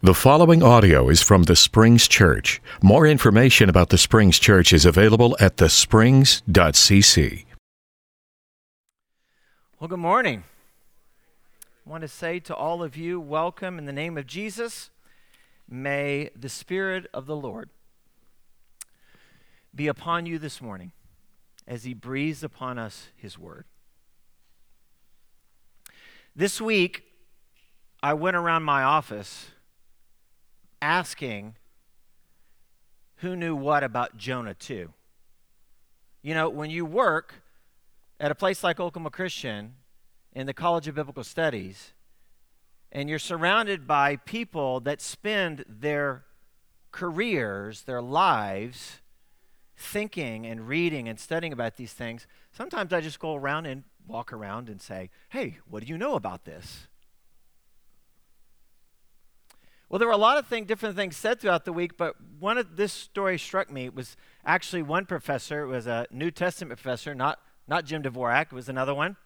The following audio is from the Springs Church. More information about the Springs Church is available at thesprings.cc. Well, good morning. I want to say to all of you, welcome in the name of Jesus. May the Spirit of the Lord be upon you this morning as He breathes upon us His Word. This week, I went around my office asking who knew what about Jonah 2. You know, when you work at a place like Oklahoma Christian in the College of Biblical Studies, and you're surrounded by people that spend their careers, their lives, thinking and reading and studying about these things, sometimes I just go around and walk around and say, Hey, what do you know about this? Well, there were a lot of thing, different things said throughout the week, but one of this story struck me. It was actually one professor, it was a New Testament professor, not, not Jim Dvorak, it was another one.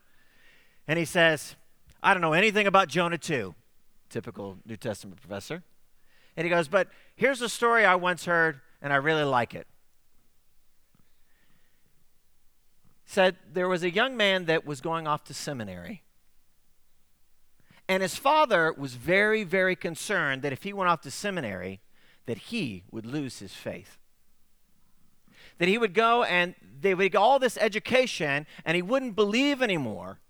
And he says, I don't know anything about Jonah 2, typical New Testament professor. And he goes, But here's a story I once heard, and I really like it. Said there was a young man that was going off to seminary. And his father was very, very concerned that if he went off to seminary, that he would lose his faith. That he would go and they would get all this education and he wouldn't believe anymore.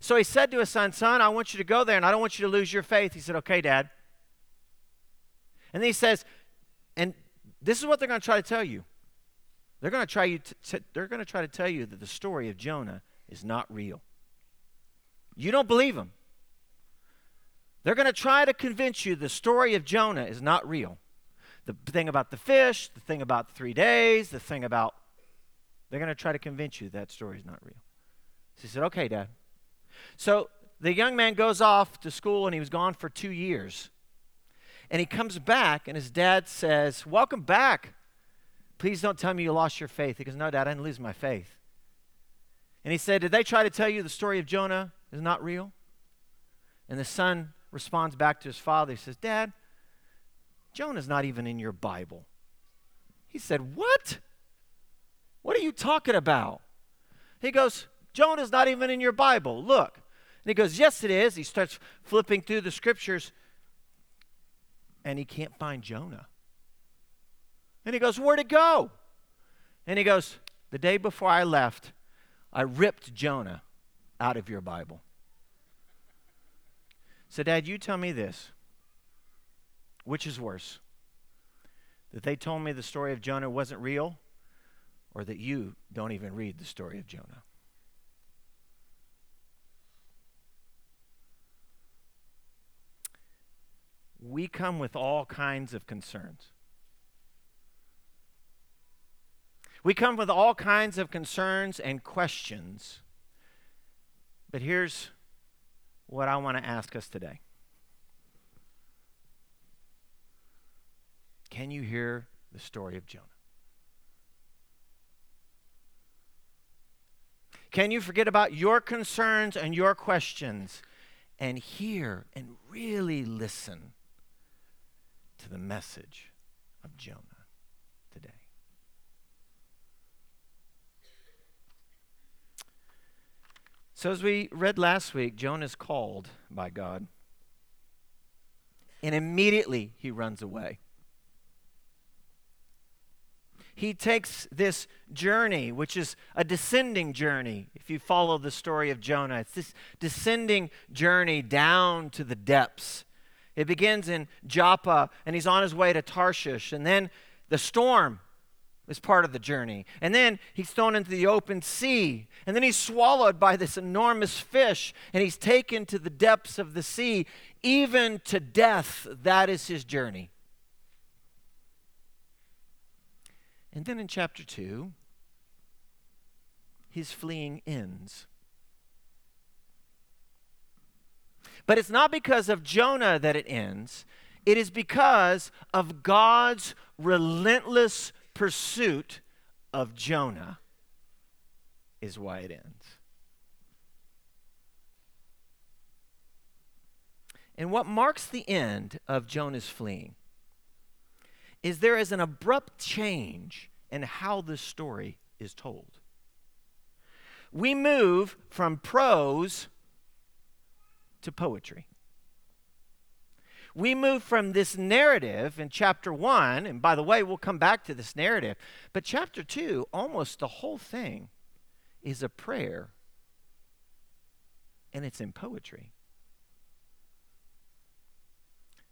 So he said to his son, Son, I want you to go there and I don't want you to lose your faith. He said, Okay, Dad. And then he says, and this is what they're going to try to tell you. They're going to try you to, to, they're going to try to tell you that the story of Jonah is not real. You don't believe them. They're going to try to convince you the story of Jonah is not real. The thing about the fish, the thing about three days, the thing about. They're going to try to convince you that story is not real. So he said, Okay, Dad. So the young man goes off to school and he was gone for two years. And he comes back and his dad says, Welcome back. Please don't tell me you lost your faith. He goes, No, Dad, I didn't lose my faith. And he said, Did they try to tell you the story of Jonah is not real? And the son responds back to his father. He says, Dad, Jonah's not even in your Bible. He said, What? What are you talking about? He goes, Jonah's not even in your Bible. Look. And he goes, Yes, it is. He starts flipping through the scriptures and he can't find Jonah. And he goes, Where'd it go? And he goes, The day before I left, I ripped Jonah out of your Bible. So, Dad, you tell me this. Which is worse? That they told me the story of Jonah wasn't real, or that you don't even read the story of Jonah? We come with all kinds of concerns. We come with all kinds of concerns and questions. But here's what I want to ask us today. Can you hear the story of Jonah? Can you forget about your concerns and your questions and hear and really listen to the message of Jonah? So, as we read last week, Jonah is called by God. And immediately he runs away. He takes this journey, which is a descending journey. If you follow the story of Jonah, it's this descending journey down to the depths. It begins in Joppa, and he's on his way to Tarshish. And then the storm is part of the journey. And then he's thrown into the open sea. And then he's swallowed by this enormous fish. And he's taken to the depths of the sea, even to death. That is his journey. And then in chapter 2, his fleeing ends. But it's not because of Jonah that it ends, it is because of God's relentless pursuit of Jonah is why it ends. And what marks the end of Jonah's fleeing is there is an abrupt change in how this story is told. We move from prose to poetry. We move from this narrative in chapter one, and by the way, we'll come back to this narrative, but chapter two, almost the whole thing is a prayer, and it's in poetry.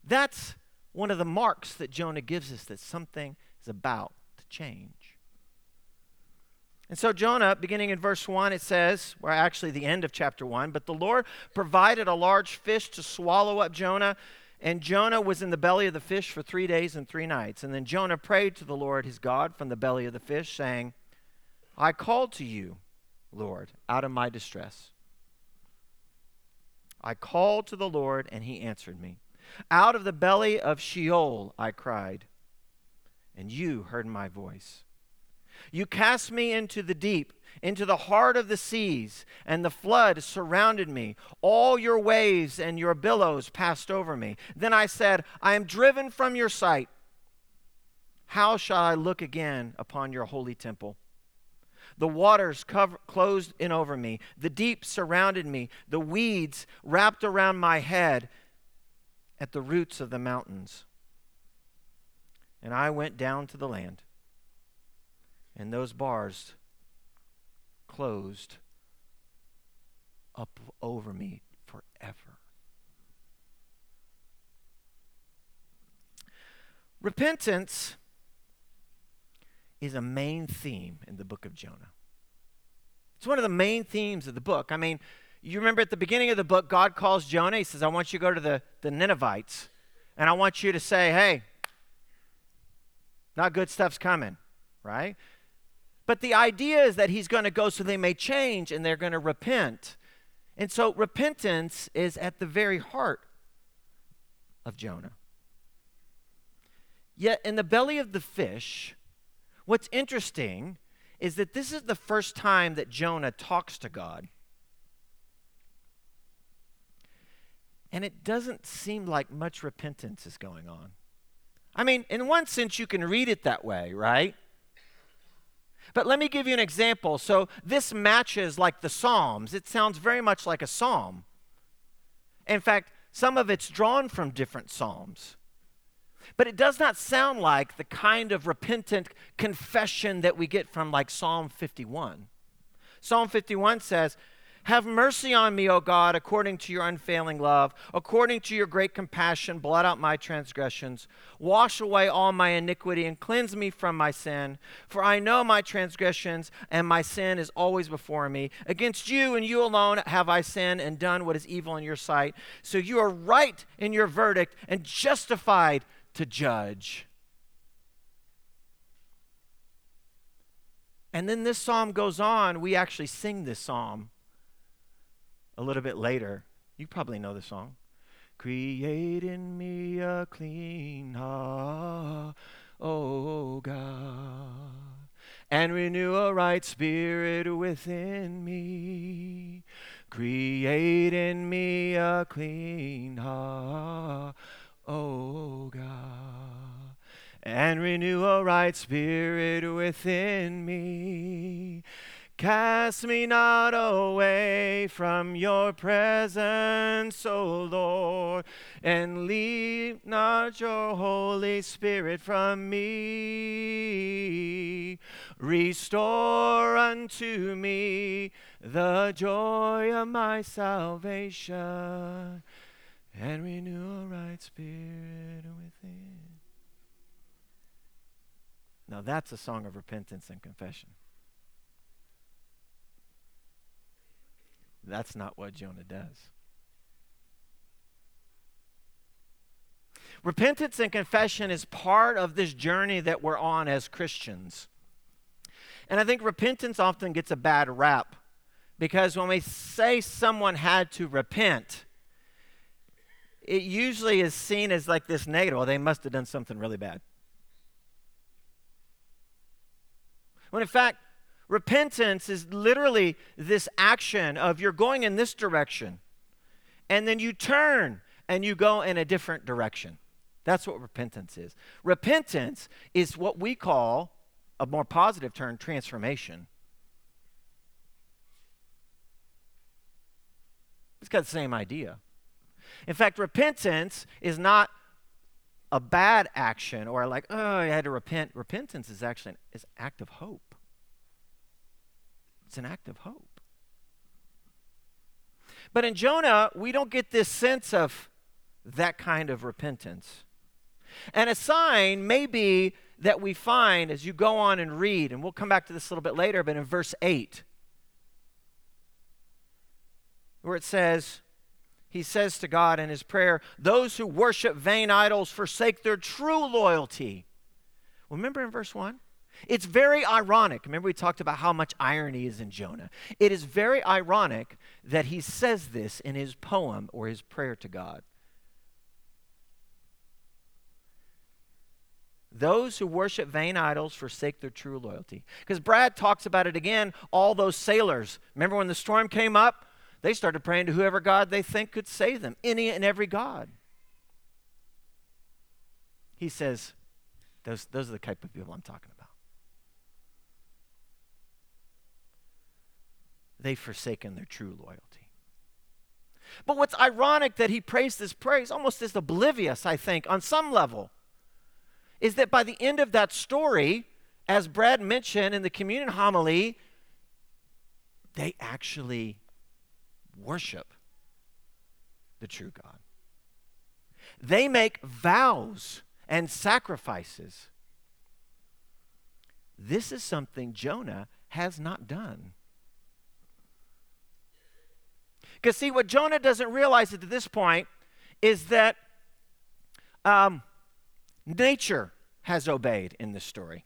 That's one of the marks that Jonah gives us that something is about to change. And so, Jonah, beginning in verse 1, it says, or actually the end of chapter 1, but the Lord provided a large fish to swallow up Jonah, and Jonah was in the belly of the fish for three days and three nights. And then Jonah prayed to the Lord his God from the belly of the fish, saying, I called to you, Lord, out of my distress. I called to the Lord, and he answered me. Out of the belly of Sheol I cried, and you heard my voice. You cast me into the deep, into the heart of the seas, and the flood surrounded me. All your waves and your billows passed over me. Then I said, I am driven from your sight. How shall I look again upon your holy temple? The waters cover, closed in over me. The deep surrounded me. The weeds wrapped around my head at the roots of the mountains. And I went down to the land, and those bars closed up over me forever. Repentance is a main theme in the book of Jonah. It's one of the main themes of the book. I mean, you remember at the beginning of the book, God calls Jonah. He says, I want you to go to the, the Ninevites, and I want you to say, hey, not good stuff's coming, right? But the idea is that he's going to go so they may change and they're going to repent. And so repentance is at the very heart of Jonah. Yet in the belly of the fish, what's interesting is that this is the first time that Jonah talks to God. And it doesn't seem like much repentance is going on. I mean, in one sense, you can read it that way, right? But let me give you an example. So this matches like the Psalms. It sounds very much like a psalm. In fact, some of it's drawn from different psalms. But it does not sound like the kind of repentant confession that we get from like Psalm 51. Psalm 51 says, have mercy on me, O God, according to your unfailing love. According to your great compassion, blot out my transgressions. Wash away all my iniquity and cleanse me from my sin. For I know my transgressions, and my sin is always before me. Against you and you alone have I sinned and done what is evil in your sight. So you are right in your verdict and justified to judge. And then this psalm goes on. We actually sing this psalm a little bit later. You probably know the song. Create in me a clean heart, oh God, and renew a right spirit within me. Create in me a clean heart, oh God, and renew a right spirit within me. Cast me not away from your presence, O Lord, and leave not your Holy Spirit from me. Restore unto me the joy of my salvation, and renew a right spirit within. Now that's a song of repentance and confession. That's not what Jonah does. Repentance and confession is part of this journey that we're on as Christians. And I think repentance often gets a bad rap because when we say someone had to repent, it usually is seen as like this negative. Well, they must have done something really bad. When in fact, Repentance is literally this action of you're going in this direction, and then you turn and you go in a different direction. That's what repentance is. Repentance is what we call, a more positive term, transformation. It's got the same idea. In fact, repentance is not a bad action or like, oh, I had to repent. Repentance is actually an, is act of hope. It's an act of hope. But in Jonah, we don't get this sense of that kind of repentance. And a sign may be that we find as you go on and read, and we'll come back to this a little bit later, but in verse 8, where it says, he says to God in his prayer, Those who worship vain idols forsake their true loyalty. Remember in verse 1? It's very ironic. Remember, we talked about how much irony is in Jonah. It is very ironic that he says this in his poem or his prayer to God. Those who worship vain idols forsake their true loyalty. Because Brad talks about it again, all those sailors. Remember when the storm came up? They started praying to whoever God they think could save them, any and every God. He says, those, those are the type of people I'm talking about. They've forsaken their true loyalty. But what's ironic that he prays this praise almost as oblivious, I think, on some level, is that by the end of that story, as Brad mentioned in the communion homily, they actually worship the true God. They make vows and sacrifices. This is something Jonah has not done. Because, see, what Jonah doesn't realize at this point is that um, nature has obeyed in this story,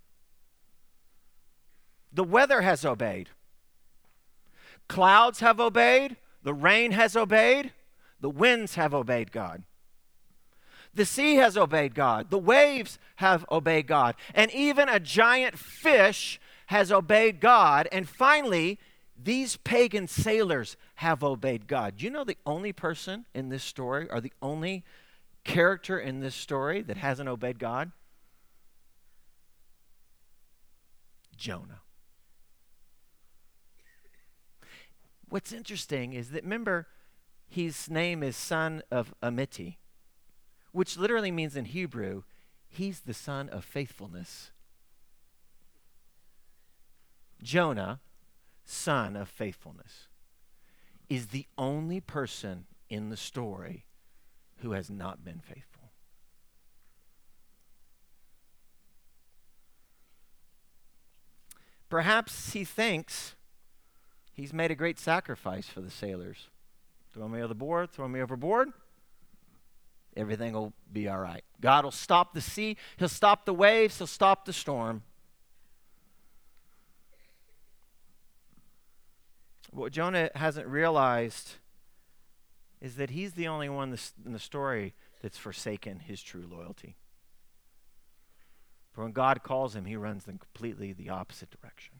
the weather has obeyed, clouds have obeyed, the rain has obeyed, the winds have obeyed God. The sea has obeyed God. The waves have obeyed God. And even a giant fish has obeyed God. And finally, these pagan sailors have obeyed God. You know the only person in this story, or the only character in this story that hasn't obeyed God? Jonah. What's interesting is that remember, his name is son of Amittai, which literally means in Hebrew, he's the son of faithfulness. Jonah, son of faithfulness, is the only person in the story who has not been faithful. Perhaps he thinks He's made a great sacrifice for the sailors. Throw me overboard, throw me overboard. Everything will be all right. God will stop the sea, He'll stop the waves, He'll stop the storm. What Jonah hasn't realized is that he's the only one in the story that's forsaken his true loyalty. For when God calls him, he runs in completely the opposite direction.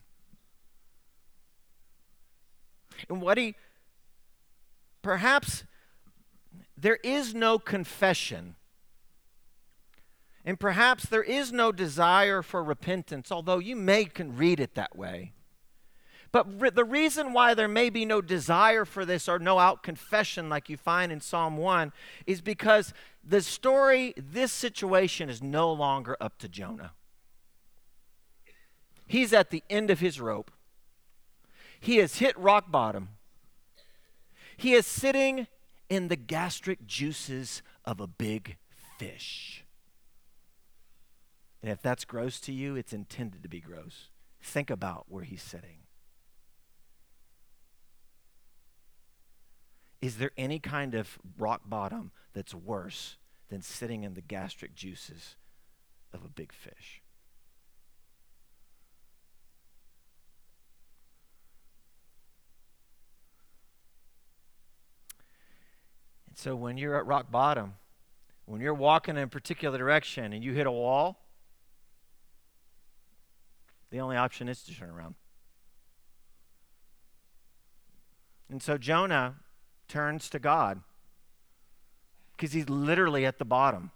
And what he, perhaps there is no confession. And perhaps there is no desire for repentance, although you may can read it that way. But re- the reason why there may be no desire for this or no out confession like you find in Psalm 1 is because the story, this situation is no longer up to Jonah. He's at the end of his rope. He has hit rock bottom. He is sitting in the gastric juices of a big fish. And if that's gross to you, it's intended to be gross. Think about where he's sitting. Is there any kind of rock bottom that's worse than sitting in the gastric juices of a big fish? And so when you're at rock bottom, when you're walking in a particular direction and you hit a wall, the only option is to turn around. And so Jonah turns to God. because he's literally at the bottom.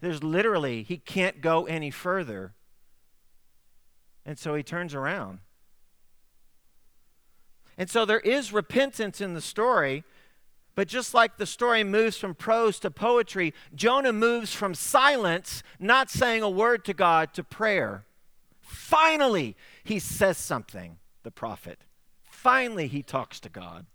There's literally, he can't go any further. And so he turns around. And so there is repentance in the story, but just like the story moves from prose to poetry, Jonah moves from silence, not saying a word to God, to prayer. Finally, he says something, the prophet. Finally, he talks to God.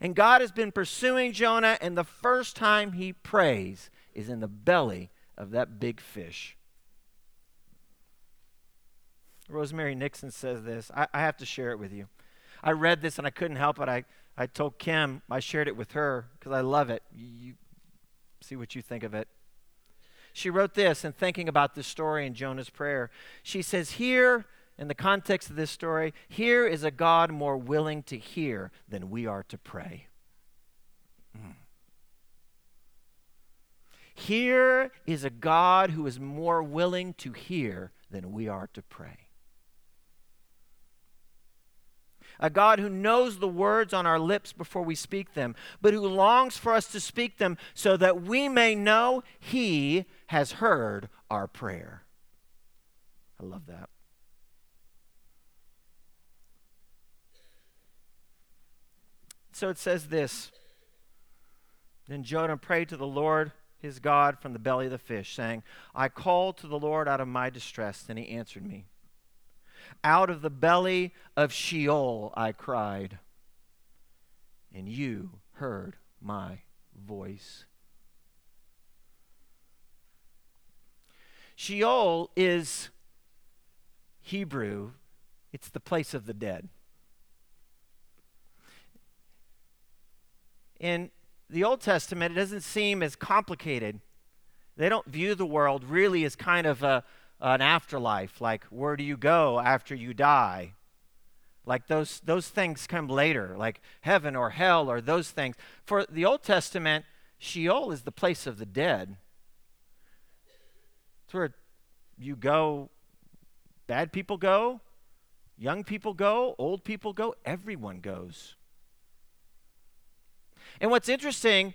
And God has been pursuing Jonah, and the first time he prays is in the belly of that big fish. Rosemary Nixon says this. I, I, have to share it with you. I read this and I couldn't help it. I, I told Kim, I shared it with her because I love it. You, you see what you think of it. She wrote this in thinking about this story in Jonah's prayer. She says, Here, in the context of this story, here is a God more willing to hear than we are to pray. Mm. Here is a God who is more willing to hear than we are to pray. a God who knows the words on our lips before we speak them, but who longs for us to speak them so that we may know He has heard our prayer. I love that. So it says this Then Jonah prayed to the Lord his God from the belly of the fish, saying, I called to the Lord out of my distress, and he answered me. Out of the belly of Sheol I cried, and you heard my voice. Sheol is Hebrew, it's the place of the dead. In the Old Testament, it doesn't seem as complicated. They don't view the world really as kind of a an afterlife, like where do you go after you die? Like those, those things come later, like heaven or hell or those things. For the Old Testament, Sheol is the place of the dead. It's where you go, bad people go, young people go, old people go, everyone goes. And what's interesting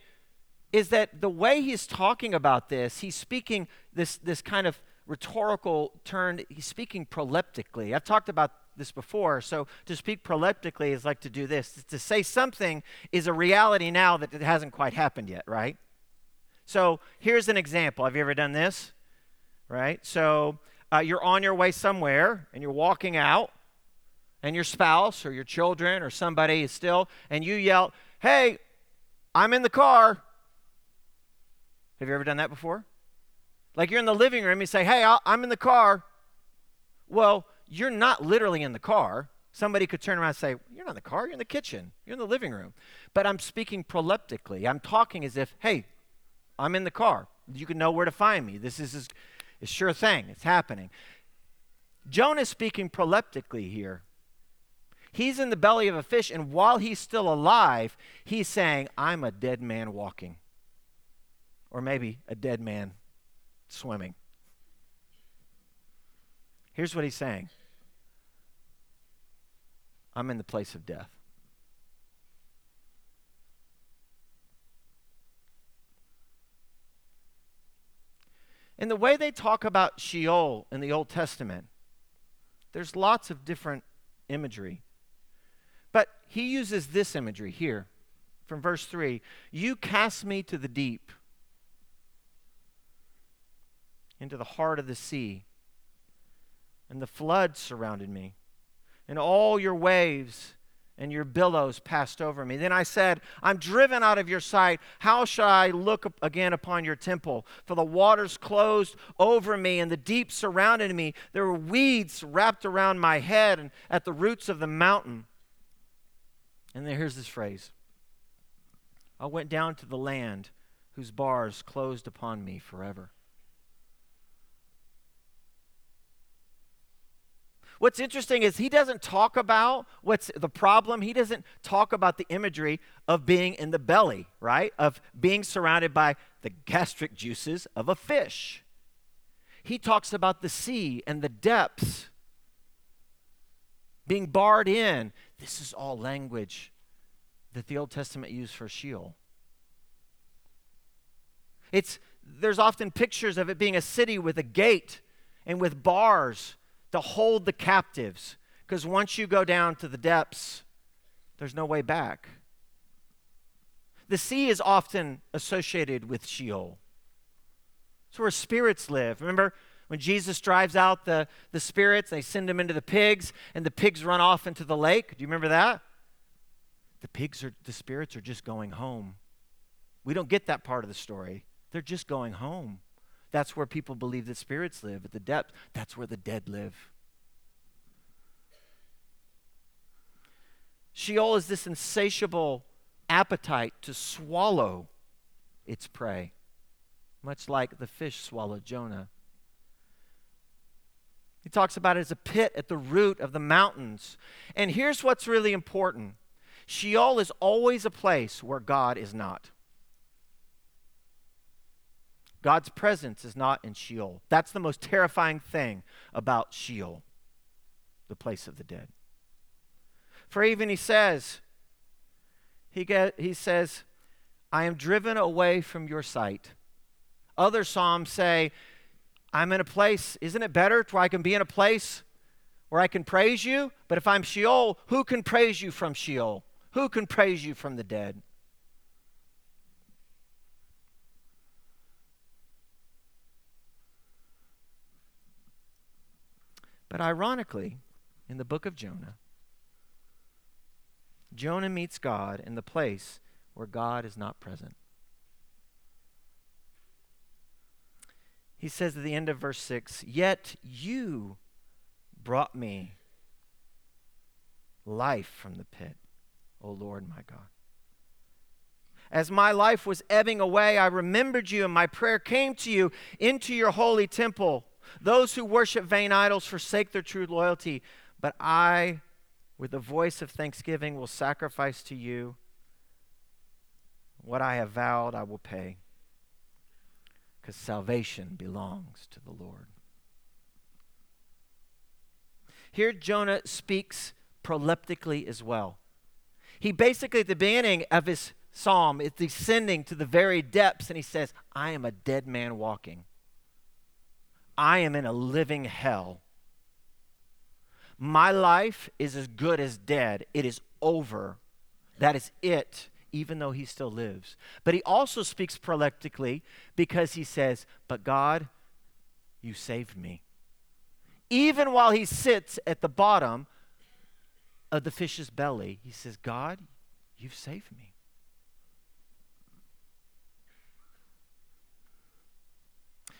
is that the way he's talking about this, he's speaking this, this kind of rhetorical turn, he's speaking proleptically. I've talked about this before. So to speak proleptically is like to do this. To say something is a reality now that it hasn't quite happened yet, right? So here's an example. Have you ever done this? Right? So uh, you're on your way somewhere and you're walking out, and your spouse or your children or somebody is still, and you yell, Hey, I'm in the car. Have you ever done that before? Like you're in the living room, you say, Hey, i am in the car. Well, you're not literally in the car. Somebody could turn around and say, You're not in the car, you're in the kitchen, you're in the living room. But I'm speaking proleptically. I'm talking as if, Hey, I'm in the car. You can know where to find me. This is a sure thing, it's happening. Jonah's speaking proleptically here. He's in the belly of a fish, and while he's still alive, he's saying, I'm a dead man walking. Or maybe a dead man swimming. Here's what he's saying I'm in the place of death. In the way they talk about Sheol in the Old Testament, there's lots of different imagery. But he uses this imagery here from verse 3 You cast me to the deep into the heart of the sea. And the flood surrounded me, and all your waves and your billows passed over me. Then I said, I'm driven out of your sight. How shall I look again upon your temple? For the waters closed over me, and the deep surrounded me. There were weeds wrapped around my head and at the roots of the mountain. And then here's this phrase I went down to the land whose bars closed upon me forever. What's interesting is he doesn't talk about what's the problem. He doesn't talk about the imagery of being in the belly, right? Of being surrounded by the gastric juices of a fish. He talks about the sea and the depths being barred in. This is all language that the Old Testament used for Sheol. It's, there's often pictures of it being a city with a gate and with bars to hold the captives. Because once you go down to the depths, there's no way back. The sea is often associated with Sheol. It's where spirits live. Remember when Jesus drives out the, the spirits, they send them into the pigs, and the pigs run off into the lake? Do you remember that? The pigs are, the spirits are just going home. We don't get that part of the story. They're just going home. That's where people believe that spirits live, at the depth. That's where the dead live. Sheol is this insatiable appetite to swallow its prey, much like the fish swallowed Jonah. He talks about it as a pit at the root of the mountains. And here's what's really important Sheol is always a place where God is not. God's presence is not in Sheol. That's the most terrifying thing about Sheol, the place of the dead. For even he says, he, get, he says, I am driven away from your sight. Other Psalms say, I'm in a place, isn't it better where I can be in a place where I can praise you? But if I'm Sheol, who can praise you from Sheol? Who can praise you from the dead? But ironically, in the book of Jonah, Jonah meets God in the place where God is not present. He says at the end of verse 6 Yet you brought me life from the pit, O Lord my God. As my life was ebbing away, I remembered you, and my prayer came to you into your holy temple. Those who worship vain idols forsake their true loyalty, but I with a voice of thanksgiving will sacrifice to you. What I have vowed, I will pay, because salvation belongs to the Lord. Here, Jonah speaks proleptically as well. He basically, at the beginning of his psalm, is descending to the very depths, and he says, I am a dead man walking. I am in a living hell. My life is as good as dead. It is over. That is it, even though he still lives. But he also speaks proleptically because he says, But God, you saved me. Even while he sits at the bottom of the fish's belly, he says, God, you've saved me.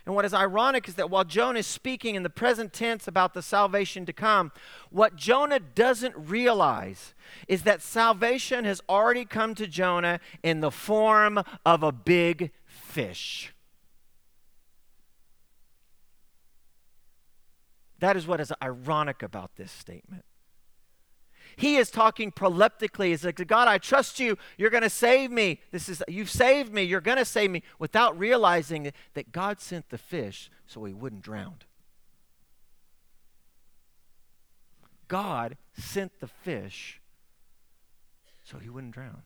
And what is ironic is that while Jonah is speaking in the present tense about the salvation to come, what Jonah doesn't realize is that salvation has already come to Jonah in the form of a big fish. That is what is ironic about this statement. He is talking proleptically. He's like, God, I trust you. You're going to save me. This is you've saved me. You're going to save me without realizing that God sent the fish so he wouldn't drown. God sent the fish so he wouldn't drown.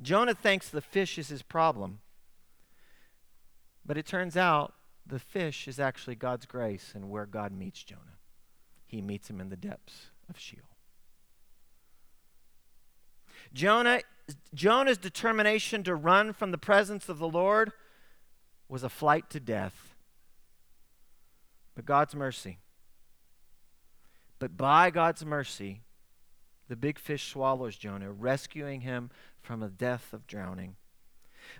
Jonah thinks the fish is his problem. But it turns out the fish is actually God's grace and where God meets Jonah he meets him in the depths of Sheol. Jonah, Jonah's determination to run from the presence of the Lord was a flight to death. But God's mercy. But by God's mercy, the big fish swallows Jonah, rescuing him from a death of drowning.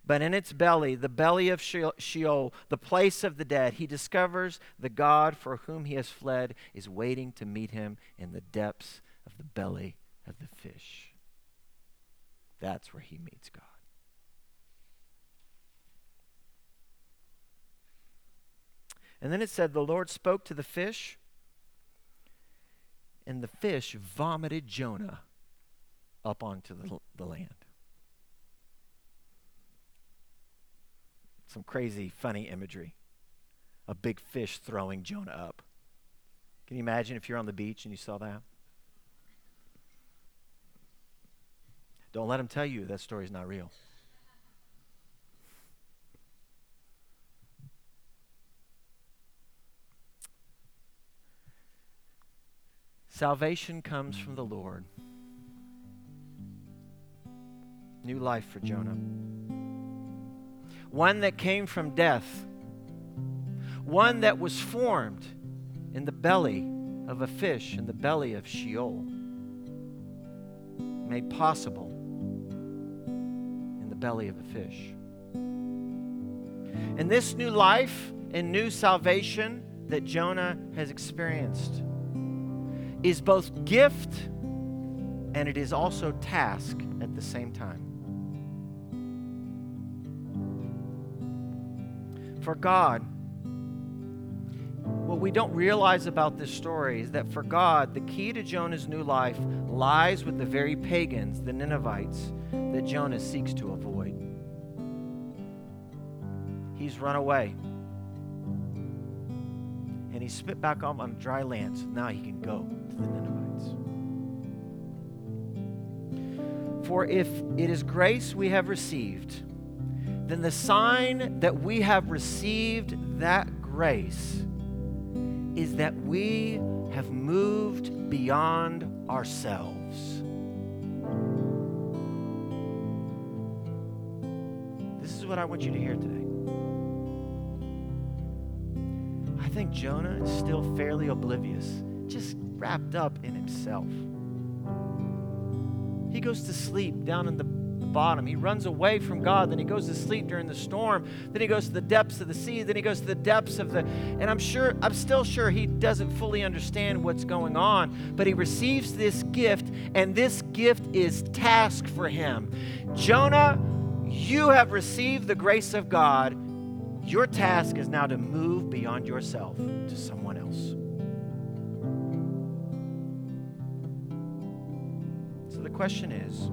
But in its belly, the belly of Sheol, the place of the dead, he discovers the God for whom he has fled is waiting to meet him in the depths of the belly of the fish. That's where he meets God. And then it said, The Lord spoke to the fish, and the fish vomited Jonah up onto the, the land. Some crazy, funny imagery. A big fish throwing Jonah up. Can you imagine if you're on the beach and you saw that? Don't let them tell you that story's not real. Salvation comes from the Lord. New life for Jonah. One that came from death. One that was formed in the belly of a fish, in the belly of Sheol. Made possible in the belly of a fish. And this new life and new salvation that Jonah has experienced is both gift and it is also task at the same time. For God, what we don't realize about this story is that for God, the key to Jonah's new life lies with the very pagans, the Ninevites, that Jonah seeks to avoid. He's run away. And he spit back up on dry land, so now he can go to the Ninevites. For if it is grace we have received, then the sign that we have received that grace is that we have moved beyond ourselves. This is what I want you to hear today. I think Jonah is still fairly oblivious, just wrapped up in himself. He goes to sleep down in the bottom. He runs away from God. Then he goes to sleep during the storm. Then he goes to the depths of the sea. Then he goes to the depths of the. And I'm sure, I'm still sure he doesn't fully understand what's going on. But he receives this gift, and this gift is task for him. Jonah, you have received the grace of God. Your task is now to move beyond yourself to someone else. So the question is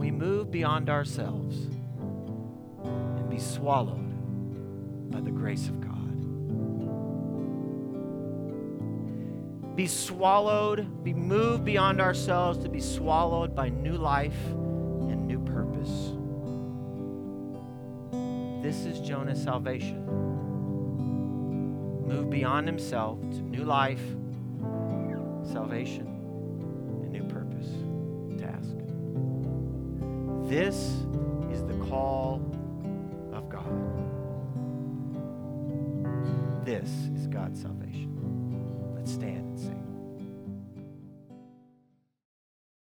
we move beyond ourselves and be swallowed by the grace of God? Be swallowed, be moved beyond ourselves to be swallowed by new life and new purpose. This is Jonah's salvation. Move beyond himself to new life, salvation, This